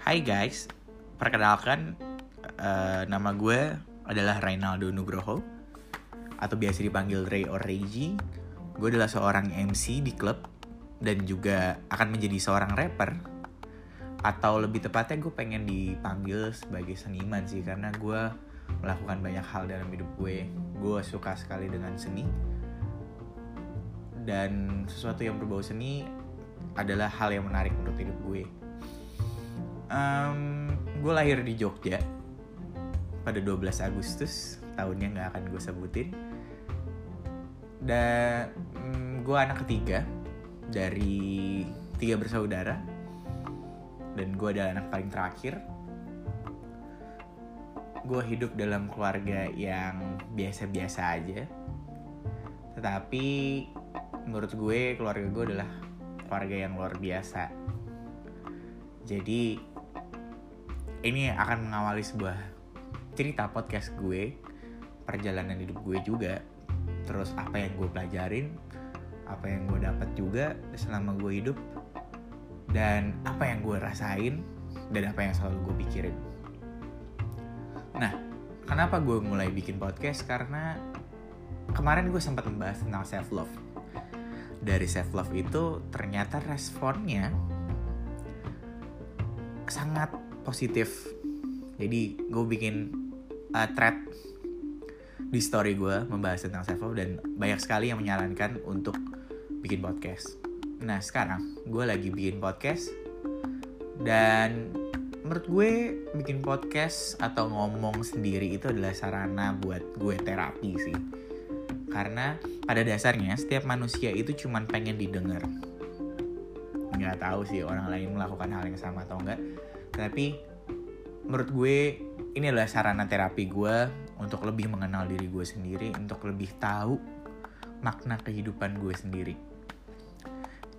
Hai guys, perkenalkan uh, nama gue adalah Reynaldo Nugroho atau biasa dipanggil Ray or Reiji. Gue adalah seorang MC di klub dan juga akan menjadi seorang rapper. Atau lebih tepatnya gue pengen dipanggil sebagai seniman sih karena gue melakukan banyak hal dalam hidup gue. Gue suka sekali dengan seni. Dan sesuatu yang berbau seni adalah hal yang menarik menurut hidup gue um, gue lahir di Jogja. Pada 12 Agustus tahunnya nggak akan gue sebutin. Dan um, gue anak ketiga dari tiga bersaudara. Dan gue adalah anak paling terakhir. Gue hidup dalam keluarga yang biasa-biasa aja. Tetapi menurut gue keluarga gue adalah keluarga yang luar biasa. Jadi ini akan mengawali sebuah cerita podcast gue perjalanan hidup gue juga terus apa yang gue pelajarin apa yang gue dapat juga selama gue hidup dan apa yang gue rasain dan apa yang selalu gue pikirin. Nah, kenapa gue mulai bikin podcast? Karena kemarin gue sempat membahas tentang self love. Dari self love itu ternyata responnya sangat positif. Jadi gue bikin uh, thread di story gue membahas tentang self love dan banyak sekali yang menyarankan untuk bikin podcast Nah sekarang gue lagi bikin podcast dan menurut gue bikin podcast atau ngomong sendiri itu adalah sarana buat gue terapi sih. Karena pada dasarnya setiap manusia itu cuma pengen didengar. Nggak tahu sih orang lain melakukan hal yang sama atau enggak. Tapi menurut gue ini adalah sarana terapi gue untuk lebih mengenal diri gue sendiri, untuk lebih tahu makna kehidupan gue sendiri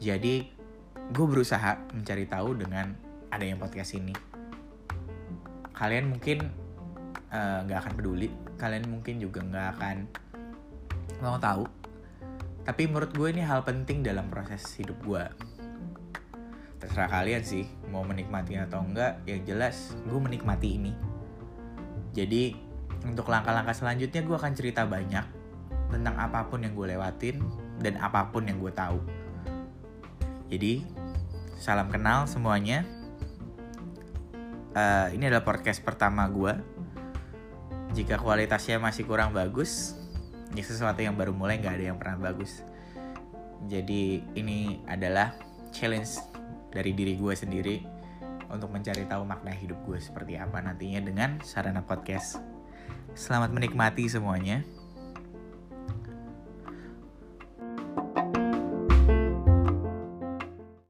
jadi gue berusaha mencari tahu dengan ada yang podcast ini. Kalian mungkin eh, nggak uh, akan peduli, kalian mungkin juga nggak akan mau tahu. Tapi menurut gue ini hal penting dalam proses hidup gue. Terserah kalian sih mau menikmati atau enggak, yang jelas gue menikmati ini. Jadi untuk langkah-langkah selanjutnya gue akan cerita banyak tentang apa pun yang gue lewatin dan apa pun yang gue tahu jadi salam kenal semuanya. Uh, ini adalah podcast pertama gue. Jika kualitasnya masih kurang bagus, ini sesuatu yang baru mulai nggak ada yang pernah bagus. Jadi ini adalah challenge dari diri gue sendiri untuk mencari tahu makna hidup gue seperti apa nantinya dengan sarana podcast. Selamat menikmati semuanya.